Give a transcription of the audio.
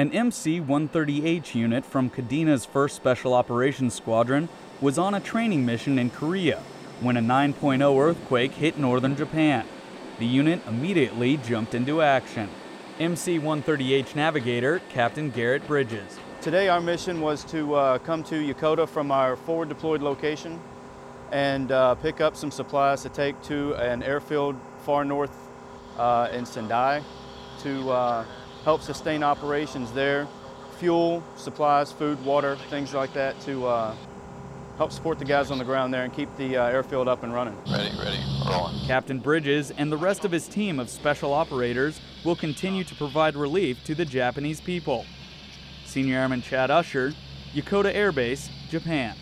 An MC-130H unit from Kadena's 1st Special Operations Squadron was on a training mission in Korea when a 9.0 earthquake hit northern Japan. The unit immediately jumped into action. MC-130H navigator Captain Garrett Bridges. Today our mission was to uh, come to Yokota from our forward deployed location and uh, pick up some supplies to take to an airfield far north uh, in Sendai to uh, help sustain operations there. Fuel, supplies, food, water, things like that to uh, help support the guys on the ground there and keep the uh, airfield up and running. Ready, ready, rolling. Captain Bridges and the rest of his team of special operators will continue to provide relief to the Japanese people. Senior Airman Chad Usher, Yokota Air Base, Japan.